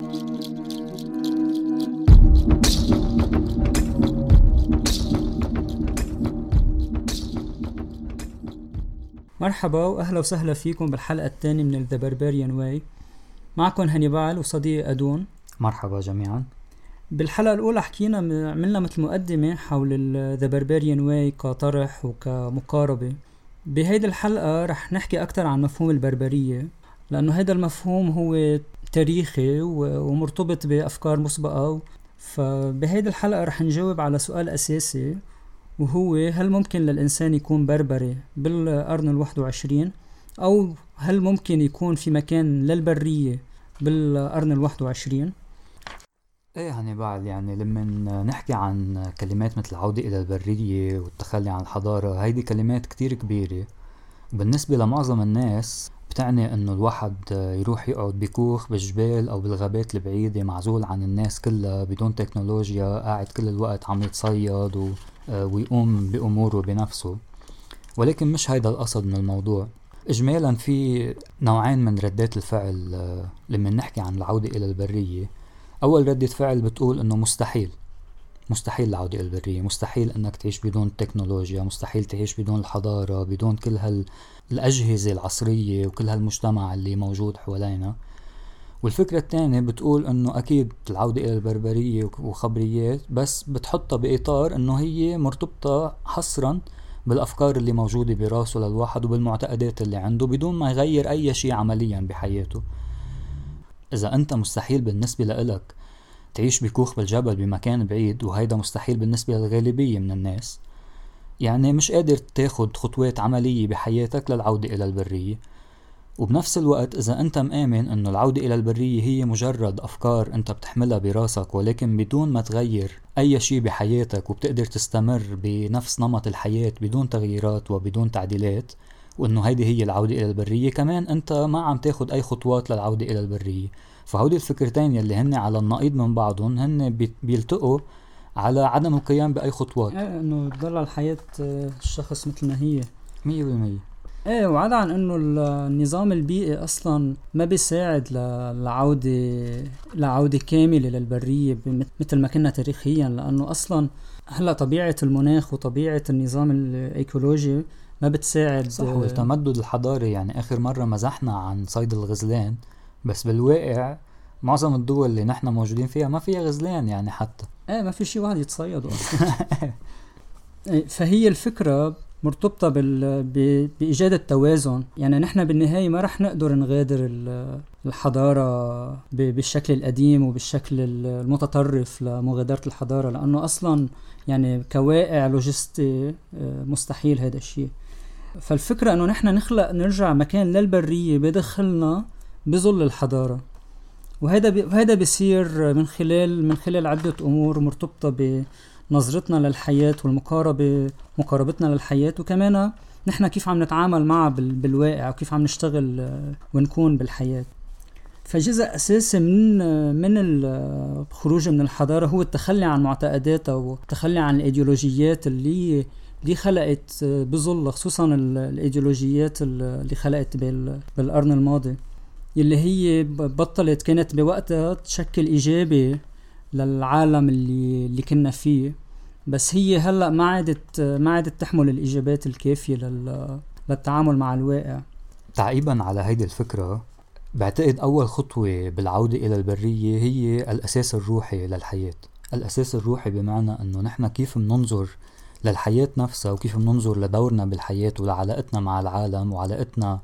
مرحبا وأهلا وسهلا فيكم بالحلقة الثانية من the barbarian way معكم هانيبال وصديقي أدون. مرحبا جميعا. بالحلقة الأولى حكينا عملنا مثل مقدمة حول the barbarian way كطرح وكمقاربة. بهيدي الحلقة رح نحكي أكثر عن مفهوم البربرية لأنه هذا المفهوم هو تاريخي ومرتبط بأفكار مسبقة. فبهيدي الحلقة رح نجاوب على سؤال أساسي وهو هل ممكن للإنسان يكون بربري بالقرن الواحد وعشرين؟ أو هل ممكن يكون في مكان للبرية بالقرن الواحد وعشرين؟ إيه هانيبال يعني لما نحكي عن كلمات مثل العودة إلى البرية والتخلي عن الحضارة هيدي كلمات كتير كبيرة. وبالنسبة لمعظم الناس بتعني إنه الواحد يروح يقعد بكوخ بالجبال أو بالغابات البعيدة معزول عن الناس كلها بدون تكنولوجيا قاعد كل الوقت عم يتصيد و... ويقوم بأموره بنفسه. ولكن مش هيدا القصد من الموضوع. إجمالا في نوعين من ردات الفعل لما نحكي عن العودة إلى البرية. أول ردة فعل بتقول إنه مستحيل. مستحيل العودة البرية مستحيل إنك تعيش بدون التكنولوجيا مستحيل تعيش بدون الحضارة بدون كل هالأجهزة العصرية وكل هالمجتمع اللي موجود حوالينا. والفكرة الثانية بتقول إنه أكيد العودة إلى البربرية وخبريات بس بتحطها بإطار إنه هي مرتبطة حصرا بالأفكار اللي موجودة براسه للواحد وبالمعتقدات اللي عنده بدون ما يغير أي شيء عمليا بحياته. إذا أنت مستحيل بالنسبة لإلك تعيش بكوخ بالجبل بمكان بعيد وهيدا مستحيل بالنسبة للغالبية من الناس. يعني مش قادر تاخد خطوات عملية بحياتك للعودة إلى البرية. وبنفس الوقت إذا أنت مآمن أنه العودة إلى البرية هي مجرد أفكار أنت بتحملها براسك ولكن بدون ما تغير أي شيء بحياتك وبتقدر تستمر بنفس نمط الحياة بدون تغييرات وبدون تعديلات وإنه هيدي هي العودة إلى البرية كمان أنت ما عم تاخد أي خطوات للعودة إلى البرية. فهودي الفكرتين يلي هن على النقيض من بعضهم هن بيلتقوا على عدم القيام بأي خطوات. إيه إنه تضل الحياة آه، الشخص مثل ما هي. مية بالمية. إيه وعدا عن إنه النظام البيئي أصلا ما بيساعد لعودة لعودة كاملة للبرية مثل ما كنا تاريخيا لأنه أصلا هلأ طبيعة المناخ وطبيعة النظام الإيكولوجي ما بتساعد صح والتمدد الحضاري يعني آخر مرة مزحنا عن صيد الغزلان بس بالواقع معظم الدول اللي نحن موجودين فيها ما فيها غزلان يعني حتى. إيه ما في شيء واحد يتصيد. أصلا إيه، فهي الفكرة مرتبطة بال... ب... بإيجاد التوازن. يعني نحن بالنهاية ما رح نقدر نغادر الحضارة ب... بالشكل القديم وبالشكل المتطرف لمغادرة الحضارة لأنه أصلا يعني كواقع لوجستي آه، مستحيل هذا الشيء فالفكرة أنه نحن نخلق نرجع مكان للبرية بدخلنا بظل الحضارة. وهذا. وهذا بيصير من خلال من خلال عدة أمور مرتبطة ب نظرتنا للحياة والمقاربة مقاربتنا للحياة. وكمان نحن كيف عم نتعامل معها بالواقع وكيف عم نشتغل ونكون بالحياة. فجزء أساسي من من الخروج من الحضارة هو التخلي عن معتقداتها والتخلي عن الإيديولوجيات اللي اللي خلقت بظل خصوصا الإيديولوجيات اللي خلقت بالقرن الماضي. اللي هي بطلت كانت بوقتها تشكل إيجابي للعالم اللي اللي كنا فيه. بس هي هلأ ما عادت ما عادت تحمل الاجابات الكافية لل للتعامل مع الواقع. تعقيبا على هيدي الفكرة بعتقد أول خطوة بالعودة إلى البرية هي الأساس الروحي للحياة. الأساس الروحي بمعنى إنه نحن كيف بننظر للحياة نفسها وكيف بننظر لدورنا بالحياة ولعلاقتنا مع العالم وعلاقتنا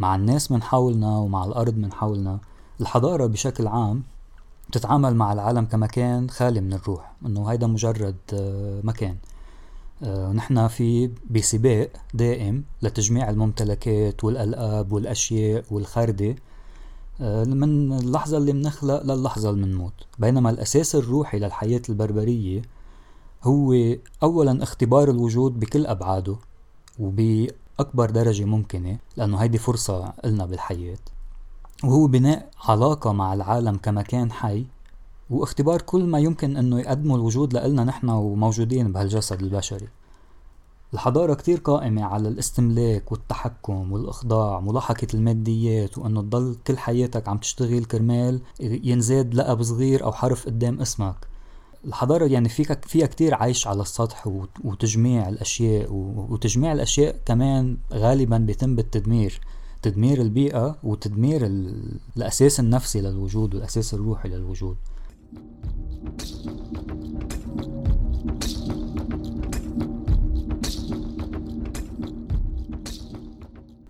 مع الناس من حولنا ومع الأرض من حولنا. الحضارة بشكل عام بتتعامل مع العالم كمكان خالي من الروح إنه هيدا مجرد آه، مكان. آه، نحن في بسباق دائم لتجميع الممتلكات والألقاب والأشياء والخردة آه، من اللحظة اللي بنخلق للحظة اللي بنموت بينما الأساس الروحي للحياة البربرية هو أولا اختبار الوجود بكل أبعاده وبأكبر درجة ممكنة لأنه هيدي فرصة إلنا بالحياة. وهو بناء علاقة مع العالم كمكان حي واختبار كل ما يمكن إنه يقدمه الوجود لنا نحن وموجودين بهالجسد البشري. الحضارة كتير قائمة على الاستملاك والتحكم والإخضاع ملاحقة الماديات وأنه تضل كل حياتك عم تشتغل كرمال ينزاد لقب صغير أو حرف قدام اسمك. الحضارة يعني فيك فيها كتير عايش على السطح وتجميع الأشياء وتجميع الأشياء كمان غالبا بيتم بالتدمير. تدمير البيئة وتدمير الأساس النفسي للوجود والأساس الروحي للوجود.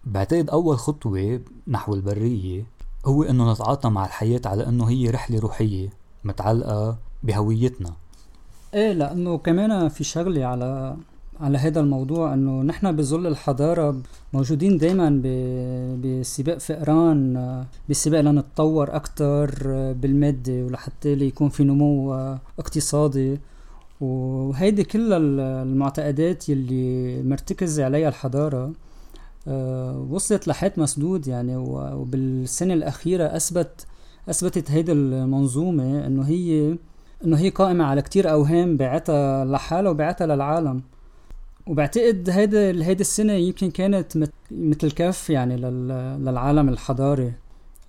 بعتقد أول خطوة نحو البرية هو إنه نتعاطى مع الحياة على إنه هي رحلة روحية متعلقة بهويتنا. إيه لأنه كمان في شغله على على هذا الموضوع إنه نحن بظل الحضارة موجودين دائما بسباق فئران بسباق لنتطور أكثر بالمادة ولحتى يكون في نمو اقتصادي. وهيدي كل المعتقدات يلي مرتكز عليها الحضارة آه، وصلت لحيط مسدود يعني وبالسنة الأخيرة أثبت أثبتت هيدي المنظومة إنه هي إنه هي قائمة على كتير أوهام بعتها لحالها وبعتها للعالم. وبعتقد هيدا هيدي السنة يمكن كانت مثل كف يعني للعالم الحضاري.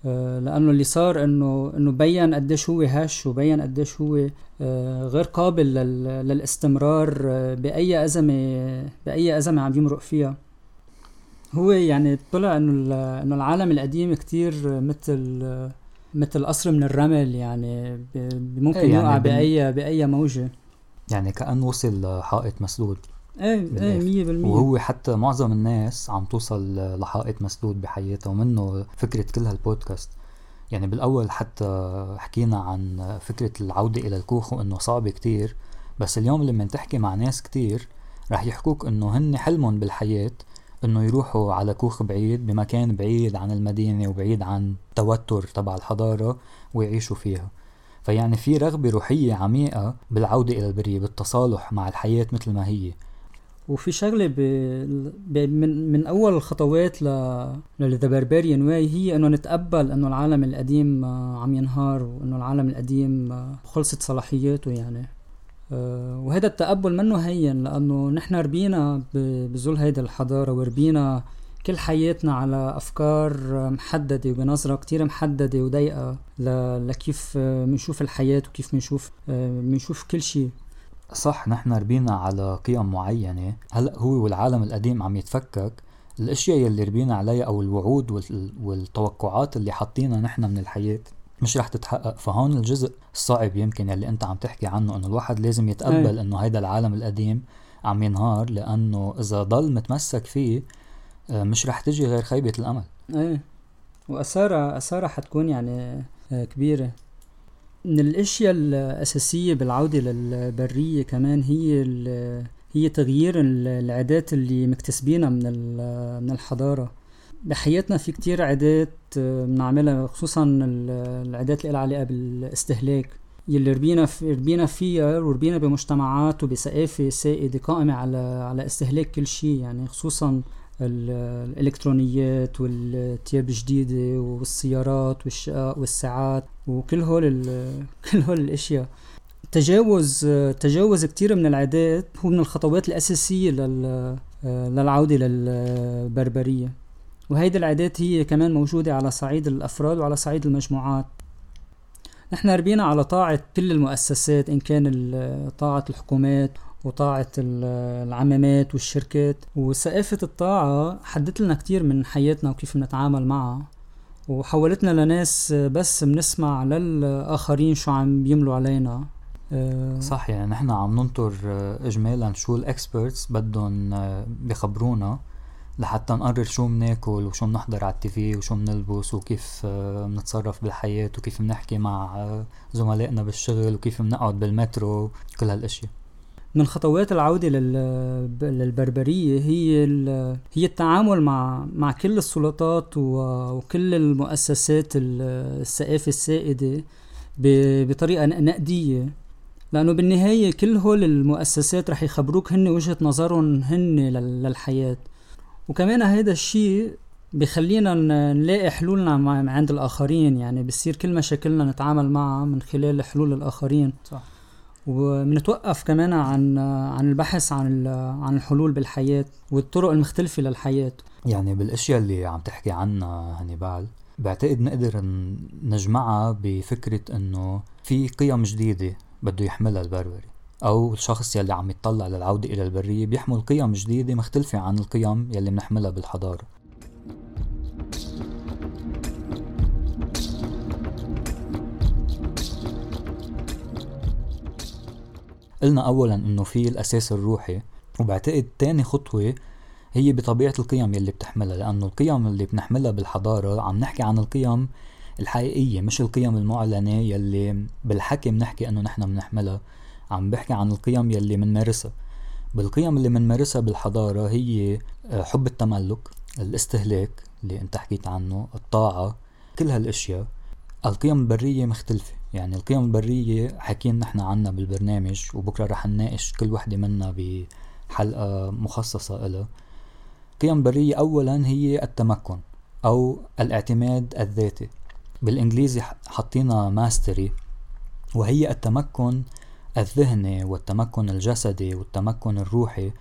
آه، لأنه اللي صار انه إنه بين قديش هو هش وبين قديش هو آه، غير قابل للاستمرار آه، بأي ازمه بأي أزمة عم يمرق فيها. هو يعني طلع إنه إنه العالم القديم كتير مثل مثل قصر من الرمل يعني ممكن إيه يعني يقع باي بأي موجة. يعني كانه وصل لحائط مسدود. إيه إيه 100% وهو حتى معظم الناس عم توصل لحائط مسدود بحياتها ومنه فكرة كل هالبودكاست. يعني بالأول حتى حكينا عن فكرة العودة إلى الكوخ وإنه صعب كتير. بس اليوم لما تحكي مع ناس كتير رح يحكوك إنه هن حلمهم بالحياة إنه يروحوا على كوخ بعيد بمكان بعيد عن المدينة وبعيد عن التوتر تبع الحضارة ويعيشوا فيها. فيعني في رغبة روحية عميقة بالعودة إلى البرية بالتصالح مع الحياة مثل ما هي. وفي شغلة ب... ب... من من أول الخطوات ل لذا واي هي إنه نتقبل إنه العالم القديم عم ينهار وإنه العالم القديم خلصت صلاحياته يعني. وهذا التقبل منه هين لأنه نحن ربينا بظل هيدي الحضارة وربينا كل حياتنا على أفكار محددة وبنظرة كتير محددة وضيقة لكيف بنشوف الحياة وكيف بنشوف بنشوف كل شيء. صح نحن ربينا على قيم معينة. هلأ هو والعالم القديم عم يتفكك. الأشياء يلي ربينا عليها أو الوعود والتوقعات اللي حاطينها نحن من الحياة. مش رح تتحقق. فهون الجزء الصعب يمكن اللي انت عم تحكي عنه انه الواحد لازم يتقبل انه هيدا العالم القديم عم ينهار لأنه إذا ضل متمسك فيه آه، مش رح تجي غير خيبة الأمل. إيه. وأثارها أثارها حتكون يعني آه، كبيرة. من الأشياء الأساسية بالعودة للبرية كمان هي هي تغيير العادات اللي مكتسبينها من من الحضارة. بحياتنا في كتير عادات آه، بنعملها خصوصا العادات اللي علاقة بالاستهلاك. يلي ربينا في ربينا فيها وربينا بمجتمعات وبثقافة سائدة قائمة على على استهلاك كل شيء. يعني خصوصا الإلكترونيات والثياب الجديدة والسيارات والشقق والساعات وكل هول كل هول الأشياء. تجاوز تجاوز كتير من العادات هو من الخطوات الأساسية لل للعودة للبربرية. وهيدي العادات هي كمان موجودة على صعيد الأفراد وعلى صعيد المجموعات. نحن ربينا على طاعة كل المؤسسات إن كان طاعة الحكومات وطاعة العمامات والشركات. وثقافة الطاعة حدت لنا كتير من حياتنا وكيف بنتعامل معها. وحولتنا لناس بس بنسمع للآخرين شو عم بيملوا علينا. آه، صح يعني نحن عم ننطر اجمالا شو ال experts بدهم يخبرونا. لحتى نقرر شو بناكل وشو بنحضر على ال TV وشو بنلبس وكيف آه، بنتصرف بالحياة وكيف بنحكي مع آه، زملائنا بالشغل وكيف بنقعد بالمترو كل هالأشياء. من خطوات العودة للبربرية هي هي التعامل مع مع كل السلطات وكل المؤسسات الثقافة السائدة بطريقة نقدية. لأنه بالنهاية كل هول المؤسسات رح يخبروك هن وجهة نظرهم هن للحياة. وكمان هيدا الشيء بخلينا نلاقي حلولنا مع عند الآخرين. يعني بصير كل مشاكلنا نتعامل معها من خلال حلول الآخرين. صح. وبنتوقف كمان عن عن البحث عن عن الحلول بالحياة والطرق المختلفة للحياة. يعني بالأشياء اللي عم تحكي عنها هانيبال بعتقد نقدر نجمعها بفكرة إنه في قيم جديدة بده يحملها البربري. أو الشخص يلي عم يتطلع للعودة إلى البرية بيحمل قيم جديدة مختلفة عن القيم يلي بنحملها بالحضارة. قلنا اولا إنه في الأساس الروحي وبعتقد تاني خطوة هي بطبيعة القيم يلي بتحملها لأنه القيم اللي بنحملها بالحضارة عم نحكي عن القيم الحقيقية مش القيم المعلنة يلي بالحكي بنحكي إنه نحن بنحملها عم بحكي عن القيم يلي بنمارسها بالقيم اللي بنمارسها بالحضارة هي آه، حب التملك الاستهلاك اللي انت حكيت عنه الطاعة كل هالأشياء. القيم البرية مختلفة. يعني القيم البرية حكينا نحن عنها بالبرنامج وبكرة رح نناقش كل وحدة منا بحلقة مخصصة إلها. القيم البربرية أولا هي التمكن أو الاعتماد الذاتي. بالإنجليزي حطينا mastery وهي التمكن الذهني والتمكن الجسدي والتمكن الروحي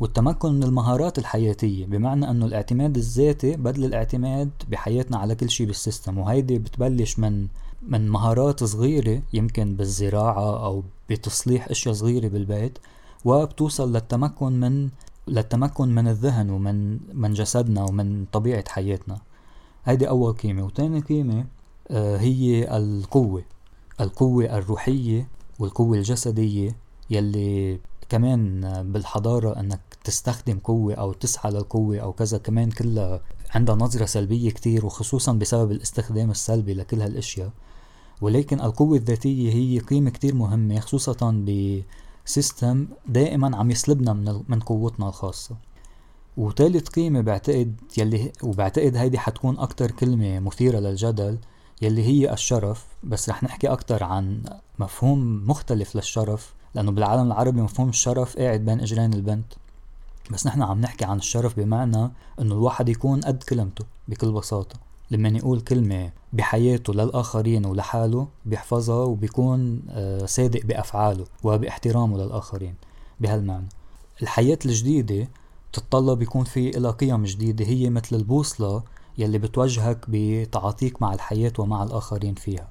والتمكن من المهارات الحياتية بمعنى أنه الاعتماد الذاتي بدل الاعتماد بحياتنا على كل شيء بال system وهيدي بتبلش من من مهارات صغيرة يمكن بالزراعة أو بتصليح أشياء صغيرة بالبيت وبتوصل للتمكن من للتمكن من الذهن ومن من جسدنا ومن طبيعة حياتنا. هيدي أول قيمة وتاني قيمة آه، هي القوة القوة الروحية والقوة الجسدية يلي كمان بالحضارة إنك تستخدم قوة أو تسعى للقوة أو كذا كمان كلها عندها نظرة سلبية كتير وخصوصا بسبب الاستخدام السلبي لكل هالأشياء. ولكن القوة الذاتية هي قيمة كتير مهمة خصوصا بسيستم دائما عم يسلبنا من, من قوتنا الخاصة. وثالث قيمة بعتقد يلي وبعتقد هيدي حتكون أكتر كلمة مثيرة للجدل يلي هي الشرف بس رح نحكي أكتر عن مفهوم مختلف للشرف لأنه بالعالم العربي مفهوم الشرف قاعد بين إجرين البنت. بس نحن عم نحكي عن الشرف بمعنى إنه الواحد يكون قد كلمته بكل بساطة. لما يقول كلمة بحياته للآخرين ولحاله بيحفظها وبيكون آه، صادق بأفعاله وباحترامه للآخرين بهالمعنى. الحياة الجديدة تتطلب يكون في إلى قيم جديدة هي مثل البوصلة يلي بتوجهك بتعاطيك مع الحياة ومع الآخرين فيها.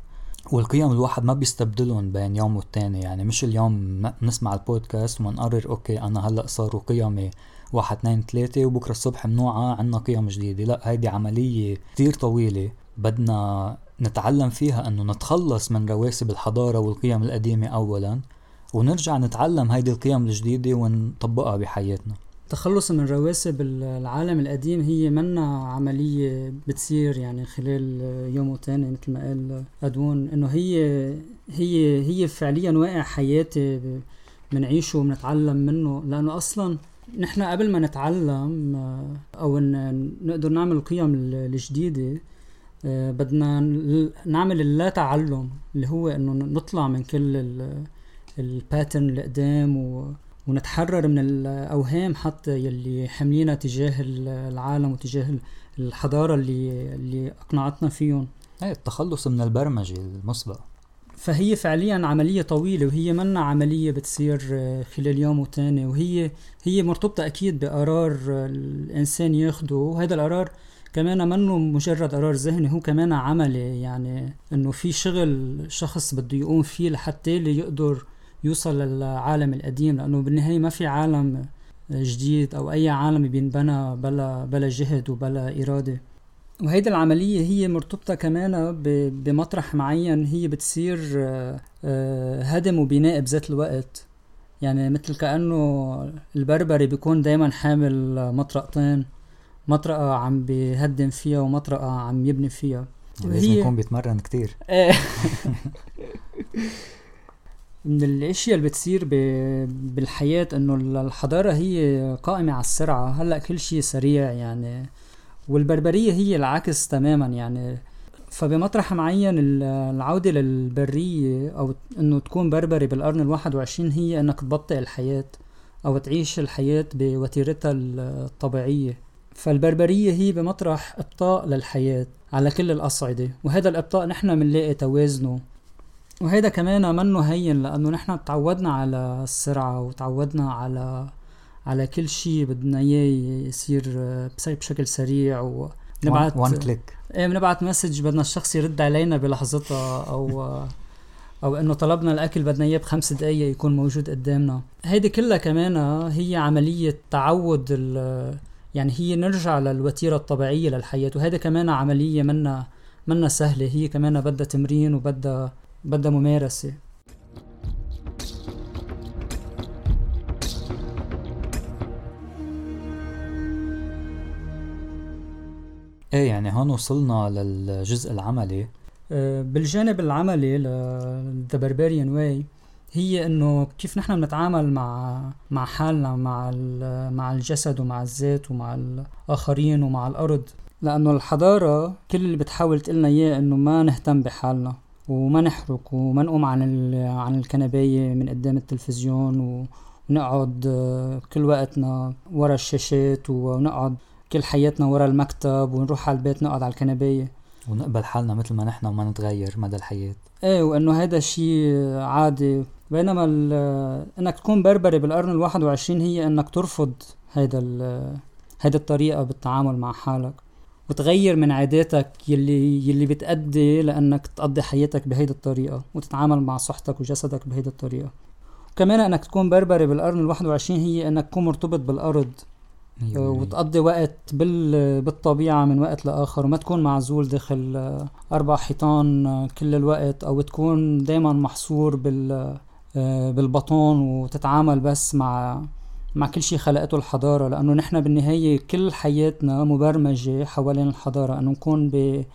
والقيم الواحد ما بيستبدلهم بين يوم والتاني يعني مش اليوم نسمع البودكاست ونقرر أوكي أنا هلأ صاروا قيمي واحد اثنين ثلاثة وبكرة الصبح منوعة عنا قيم جديدة. لأ هيدي عملية كتير طويلة بدنا نتعلم فيها إنه نتخلص من رواسب الحضارة والقيم القديمة اولا ونرجع نتعلم هيدي القيم الجديدة ونطبقها بحياتنا. التخلص من رواسب العالم القديم هي منا عملية بتصير يعني خلال يوم وتاني مثل ما قال أدون إنه هي هي هي فعليا واقع حياتي بنعيشه وبنتعلم منه لأنه أصلا نحن قبل ما نتعلم أو إن نقدر نعمل القيم الجديدة بدنا نعمل اللا تعلم اللي هو إنه نطلع من كل الباترن اللي قدام و ونتحرر من الأوهام حتى يلي حملينا تجاه العالم وتجاه الحضارة اللي اللي أقنعتنا فيهم. إيه التخلص من البرمجة المسبقة. فهي فعليا عملية طويلة وهي منا عملية بتصير خلال يوم وتاني. وهي هي مرتبطة أكيد بقرار الإنسان ياخده. وهذا القرار كمان منه مجرد قرار ذهني هو كمان عملي. يعني إنه في شغل شخص بده يقوم فيه لحتى يقدر يوصل للعالم القديم لأنه بالنهاية ما في عالم جديد أو أي عالم بينبنى بلا بلا جهد وبلا إرادة. وهيدي العملية هي مرتبطة كمان بمطرح معين هي بتصير آه، هدم وبناء بذات الوقت. يعني مثل كأنه البربري بيكون دايما حامل مطرقتين مطرقة عم بيهدم فيها ومطرقة عم يبني فيها. لازم يكون بيتمرن كتير. من الأشياء اللي بتصير بالحياة إنه الحضارة هي قائمة على السرعة. هلأ كل شيء سريع يعني والبربرية هي العكس تماما يعني. فبمطرح معين العودة للبرية أو إنه تكون بربري بالقرن الواحد وعشرين هي إنك تبطئ الحياة أو تعيش الحياة بوتيرتها الطبيعية. فالبربرية هي بمطرح إبطاء للحياة على كل الأصعدة. وهذا الإبطاء نحن بنلاقي توازنه. وهيدا كمان منه هين لأنه نحن تعودنا على السرعه وتعودنا على على كل شيء بدنا إياه يصير بشكل سريع ونبعت one click إيه بنبعت message بدنا الشخص يرد علينا بلحظتها أو أو إنه طلبنا الأكل بدنا إياه بخمس دقائق يكون موجود قدامنا. هيدي كلها كمان هي عملية تعود يعني هي نرجع للوتيرة الطبيعية للحياة. وهذا كمان عملية منا منا سهلة. هي كمان بدها تمرين وبدها بدها ممارسة. إيه يعني هون وصلنا للجزء العملي. آه، بالجانب العملي the barbarian way هي إنه كيف نحن بنتعامل مع مع حالنا مع مع الجسد ومع الذات ومع الآخرين ومع الأرض. لأنه الحضارة كل اللي بتحاول تقلنا إياه إنه ما نهتم بحالنا. وما نتحرك وما نقوم عن عن الكنباية من قدام التلفزيون ونقعد آه، كل وقتنا ورا الشاشات ونقعد كل حياتنا ورا المكتب ونروح على البيت نقعد على الكنباية. ونقبل حالنا مثل ما نحن وما نتغير مدى الحياة. إيه وإنه هذا شيء عادي. بينما إنك تكون بربري بالقرن الواحد وعشرين هي إنك ترفض هيدا هيدي الطريقة بالتعامل مع حالك. وتغير من عاداتك يلي يلي بتأدي لأنك تقضي حياتك بهيدي الطريقة وتتعامل مع صحتك وجسدك بهيدي الطريقة. كمان إنك تكون بربري بالقرن الواحد وعشرين هي إنك تكون مرتبط بالأرض آه، وتقضي وقت بال... بالطبيعة من وقت لآخر وما تكون معزول داخل أربع حيطان كل الوقت أو تكون دايما محصور بال... بالبطون وتتعامل بس مع مع كل شيء خلقته الحضارة لأنه نحن بالنهاية كل حياتنا مبرمجة حوالين الحضارة أنه نكون ب...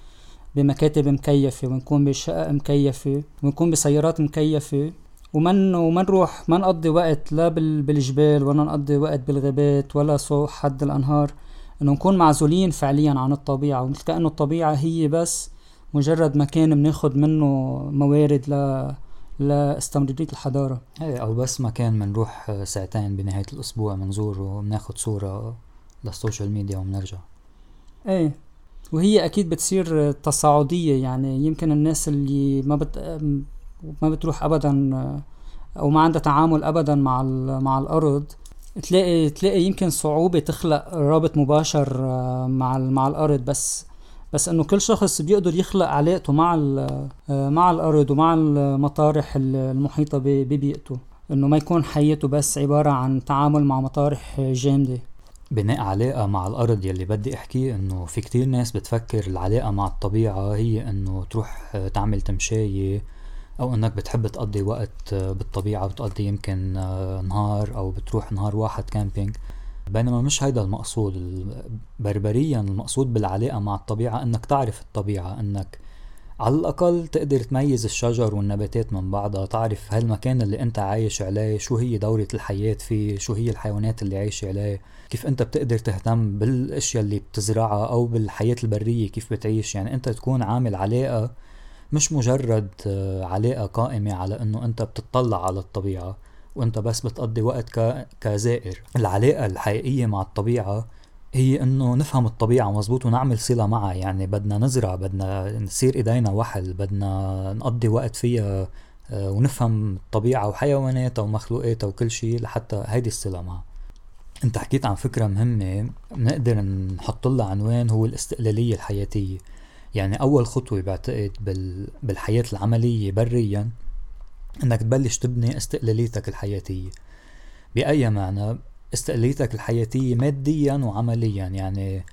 بمكاتب مكيفة ونكون بشقق مكيفة ونكون بسيارات مكيفة. ومن وما نروح ما نقضي وقت لا بالجبال ولا نقضي وقت بالغابات ولا سوق حد الأنهار. انه نكون معزولين فعليا عن الطبيعة ومثل كأنه الطبيعة هي بس مجرد مكان بناخد منه موارد ل لاستمرارية الحضارة. إيه أو بس مكان بنروح ساعتين بنهاية الأسبوع بنزوره وبناخد صورة للسوشيال ميديا وبنرجع. إيه وهي أكيد بتصير تصاعدية يعني يمكن الناس اللي ما بت ما بتروح ابدا أو ما عندها تعامل ابدا مع مع الأرض تلاقي تلاقي يمكن صعوبة تخلق رابط مباشر آه، مع مع الأرض بس. بس إنه كل شخص بيقدر يخلق علاقته مع آه، مع الأرض ومع المطارح المحيطة ببيئته. إنه ما يكون حياته بس عبارة عن تعامل مع مطارح جامدة. بناء علاقة مع الأرض يلي بدي أحكيه إنه في كتير ناس بتفكر العلاقة مع الطبيعة هي إنه تروح تعمل تمشاية أو إنك بتحب تقضي وقت بالطبيعة بتقضي يمكن آه، نهار أو بتروح نهار واحد كامبينج بينما مش هيدا المقصود. بربريا المقصود بالعلاقة مع الطبيعة إنك تعرف الطبيعة إنك على الأقل تقدر تميز الشجر والنباتات من بعضها تعرف هالمكان اللي أنت عايش عليه شو هي دورة الحياة فيه شو هي الحيوانات اللي عايشة عليه كيف أنت بتقدر تهتم بالأشياء اللي بتزرعها أو بالحياة البرية كيف بتعيش. يعني أنت تكون عامل علاقة مش مجرد آه، علاقة قائمة على إنه أنت بتطلع على الطبيعة. وانت بس بتقضي وقت. كزائر. العلاقة الحقيقية مع الطبيعة هي إنه نفهم الطبيعة مزبوط ونعمل صلة معها. يعني بدنا نزرع بدنا نصير إيدينا وحل بدنا نقضي وقت فيها آه، ونفهم الطبيعة وحيواناتها ومخلوقاتها وكل شيء لحتى هيدي الصلة معها. انت حكيت عن فكرة مهمة بنقدر نحط لها عنوان هو الاستقلالية الحياتية. يعني أول خطوة بعتقد بال... بالحياة العملية بريا إنك تبلش تبني استقلاليتك الحياتية. بأي معنى؟ استقلاليتك الحياتية ماديا وعمليا يعني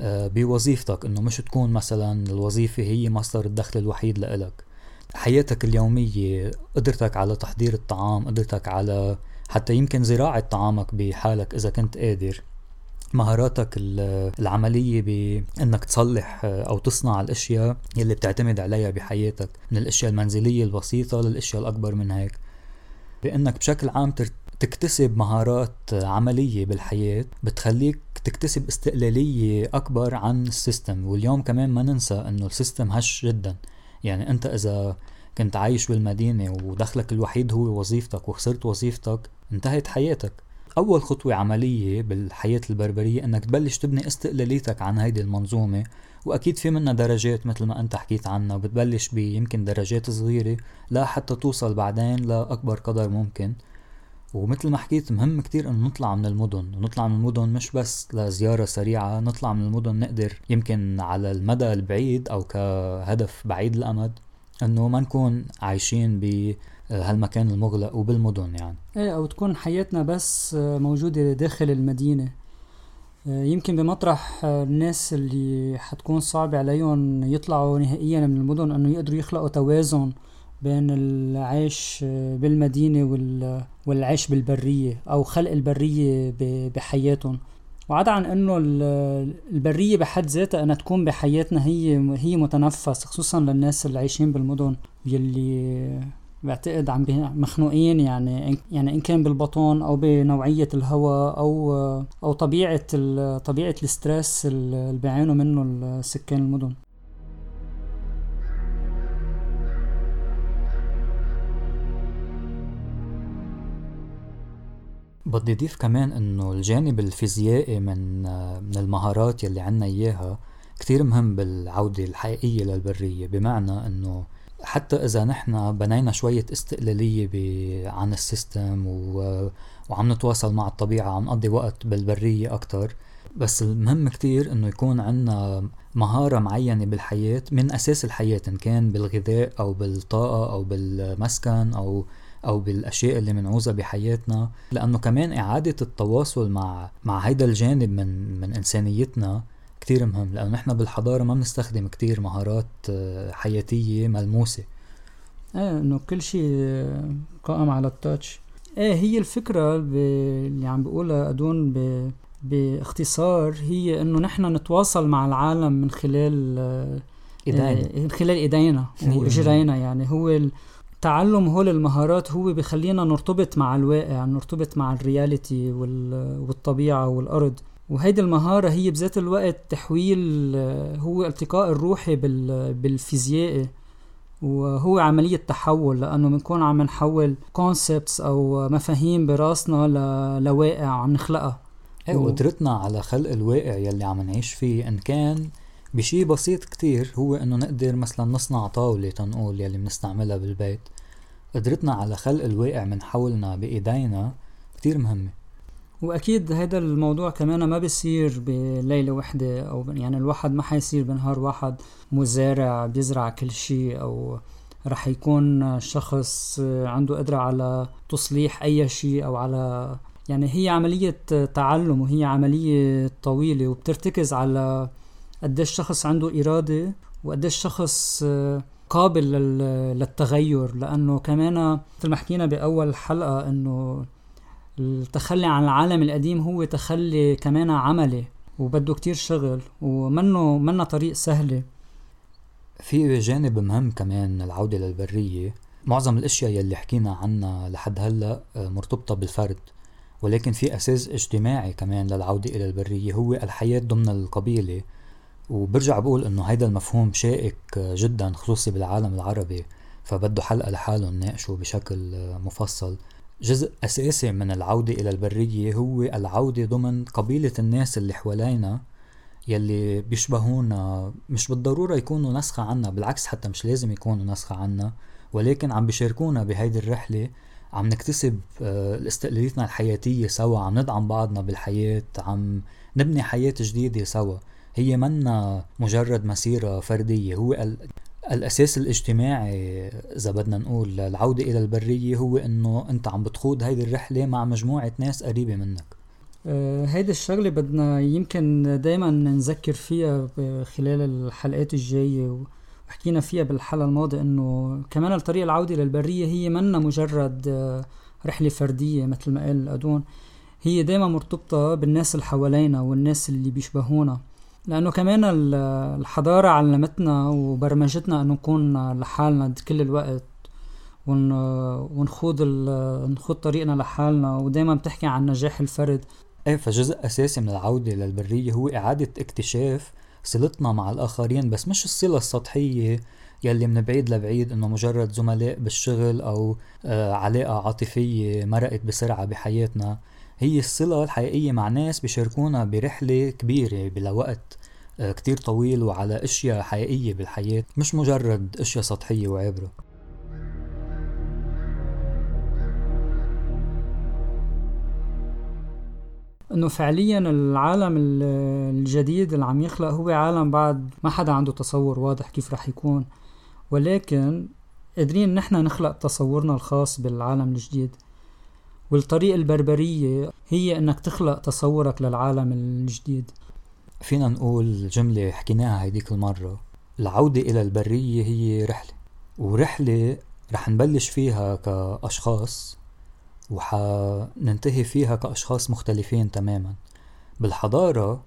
آه، بوظيفتك إنه مش تكون مثلا الوظيفة هي مصدر الدخل الوحيد لإلك. حياتك اليومية قدرتك على تحضير الطعام قدرتك على حتى يمكن زراعة طعامك بحالك إذا كنت قادر. مهاراتك العملية بأنك تصلح أو تصنع الأشياء يلي بتعتمد عليها بحياتك من الأشياء المنزلية البسيطة للأشياء الأكبر من هيك. بأنك بشكل عام تكتسب مهارات عملية بالحياة بتخليك تكتسب استقلالية أكبر عن ال system. واليوم كمان ما ننسى أنه ال system هش جدا. يعني أنت إذا كنت عايش بالمدينة ودخلك الوحيد هو وظيفتك وخسرت وظيفتك انتهت حياتك. أول خطوة عملية بالحياة البربرية إنك تبلش تبني استقلاليتك عن هيدي المنظومة وأكيد في منها درجات مثل ما أنت حكيت عنها وبتبلش بيمكن درجات صغيرة لا حتى توصل بعدين لأكبر قدر ممكن. ومثل ما حكيت مهم كتير إنه نطلع من المدن ونطلع من المدن مش بس لزيارة سريعة نطلع من المدن نقدر يمكن على المدى البعيد أو كهدف بعيد الأمد إنه ما نكون عايشين بهالمكان المغلق وبالمدن يعني. إيه أو تكون حياتنا بس موجودة داخل المدينة. يمكن بمطرح الناس اللي حتكون صعب عليهم يطلعوا نهائيا من المدن إنه يقدروا يخلقوا توازن بين العيش بالمدينة والعيش بالبرية أو خلق البرية بحياتهم. وعدا عن إنه البرية بحد ذاتها إنها تكون بحياتنا هي هي متنفس خصوصا للناس اللي عايشين بالمدن يلي بعتقد عم مخنوقين يعني يعني إن كان بالبطن أو بنوعية الهواء أو أو طبيعة طبيعة الستريس اللي بيعانوا منه سكان المدن. بدي أضيف كمان إنه الجانب الفيزيائي من من المهارات يلي عنا إياها كتير مهم بالعودة الحقيقية للبرية بمعنى إنه حتى إذا نحن بنينا شوية استقلالية عن السيستم و... وعم نتواصل مع الطبيعة عم نقضي وقت بالبرية أكتر. بس المهم كتير إنه يكون عنا مهارة معينة بالحياة من أساس الحياة إن كان بالغذاء أو بالطاقة أو بالمسكن أو أو بالأشياء اللي بنعوزها بحياتنا. لأنه كمان إعادة التواصل مع مع هيدا الجانب من من إنسانيتنا كتير مهم لأنه نحن بالحضارة ما بنستخدم كتير مهارات آه، حياتية ملموسة. إيه إنه كل شيء قائم على التاتش إيه هي الفكرة اللي عم بقولها أدون ب... باختصار هي إنه نحن نتواصل مع العالم من خلال إيدينا. من خلال إيدينا وإجرينا. يعني هو. تعلم هول المهارات هو بخلينا نرتبط مع الواقع نرتبط مع الرياليتي والطبيعة والأرض. وهيدي المهارة هي بذات الوقت تحويل هو التقاء الروحي بالفيزيائي وهو عملية تحول لأنه بنكون عم نحول كونسبتس أو مفاهيم براسنا لواقع عم نخلقها. إيه وقدرتنا على خلق الواقع يلي عم نعيش فيه إن كان بشي بسيط كتير هو إنه نقدر مثلا نصنع طاولة تنقول يلي بنستعملها بالبيت. قدرتنا على خلق الواقع من حولنا بإيدينا كتير مهمة. وأكيد هذا الموضوع كمان ما بيصير بليلة وحدة أو يعني الواحد ما حيصير بنهار واحد مزارع بيزرع كل شيء أو رح يكون شخص عنده قدرة على تصليح أي شيء أو على يعني هي عملية تعلم وهي عملية طويلة وبترتكز على قد الشخص عنده إرادة وقد الشخص قابل للتغير. لأنه كمان مثل ما حكينا بأول حلقة إنه التخلي عن العالم القديم هو تخلي كمان عملي وبده كتير شغل ومنه منه طريق سهلة. في جانب مهم كمان العودة للبرية. معظم الأشياء يلي حكينا عنها لحد هلأ آه، مرتبطة بالفرد. ولكن في أساس اجتماعي كمان للعودة إلى البرية هو الحياة ضمن القبيلة. وبرجع بقول إنه هيدا المفهوم شائك جدا خصوصي بالعالم العربي. فبده حلقة لحاله نناقشه بشكل مفصل. جزء أساسي من العودة إلى البرية هو العودة ضمن قبيلة الناس اللي حوالينا يلي بيشبهونا مش بالضرورة يكونوا نسخة عنا بالعكس حتى مش لازم يكونوا نسخة عنا ولكن عم بيشاركونا بهيدي الرحلة عم نكتسب آه، استقلاليتنا الحياتية سوا عم ندعم بعضنا بالحياة عم نبني حياة جديدة سوا هي منا مجرد مسيرة فردية هو. الأساس الاجتماعي إذا بدنا نقول العودة إلى البرية هو إنه أنت عم بتخوض هيدي الرحلة مع مجموعة ناس قريبة منك. أه هيدي الشغلة بدنا يمكن دايما نذكر فيها خلال الحلقات الجاية وحكينا فيها بالحلقة الماضية إنه كمان الطريق العودة للبرية هي منا مجرد آه، رحلة فردية مثل ما قال أدون. هي دايما مرتبطة بالناس اللي حوالينا والناس اللي بيشبهونا. لأنه كمان الحضارة علمتنا وبرمجتنا انه نكون لحالنا كل الوقت ون ونخوض نخوض طريقنا لحالنا. ودائما بتحكي عن نجاح الفرد. إيه فجزء أساسي من العودة للبرية هو إعادة اكتشاف صلتنا مع الآخرين بس مش الصلة السطحية يلي من بعيد لبعيد إنه مجرد زملاء بالشغل أو آه علاقة عاطفية مرقت بسرعة بحياتنا. هي الصلة الحقيقية مع ناس بيشاركونا برحلة كبيرة بلا وقت آه، كتير طويل وعلى أشياء حقيقية بالحياة مش مجرد أشياء سطحية وعبرة. إنه فعليا العالم الجديد اللي عم يخلق هو عالم بعد ما حدا عنده تصور واضح كيف رح يكون. ولكن قادرين نحن نخلق تصورنا الخاص بالعالم الجديد. والطريقة البربرية هي إنك تخلق تصورك للعالم الجديد. فينا نقول جملة حكيناها هيديك المرة. العودة إلى البرية هي رحلة ورحلة رح نبلش فيها كأشخاص وحننتهي فيها كأشخاص مختلفين تماما. بالحضارة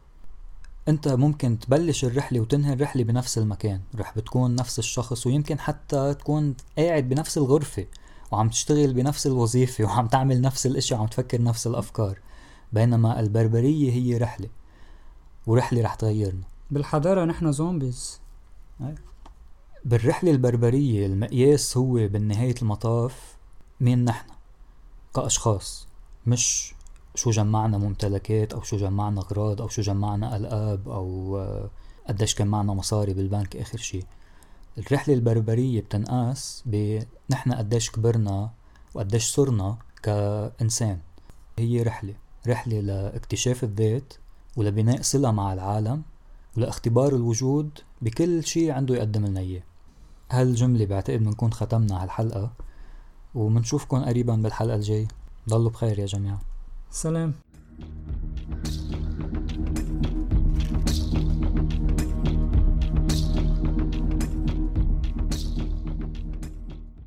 أنت ممكن تبلش الرحلة وتنهي الرحلة بنفس المكان. رح بتكون نفس الشخص ويمكن حتى تكون قاعد بنفس الغرفة. وعم تشتغل بنفس الوظيفة وعم تعمل نفس الاشياء وعم تفكر نفس الأفكار بينما البربرية هي رحلة ورحلة رح تغيرنا. بالحضارة نحن زومبيز بالرحلة البربرية المقياس هو بالنهاية المطاف مين نحن؟ كأشخاص مش شو جمعنا ممتلكات أو شو جمعنا أغراض أو شو جمعنا ألقاب أو آه، قديش كان معنا مصاري بالبنك آخر شي الرحلة البربرية بتنقاس بنحن قديش كبرنا وقديش صرنا كإنسان. هي رحلة رحلة لاكتشاف الذات ولبناء صلة مع العالم ولاختبار الوجود بكل شي عنده يقدم لنا إياه. هالجملة بعتقد بنكون ختمنا هالحلقة ومنشوفكن قريبا بالحلقة الجاي ضلوا بخير يا جماعة سلام.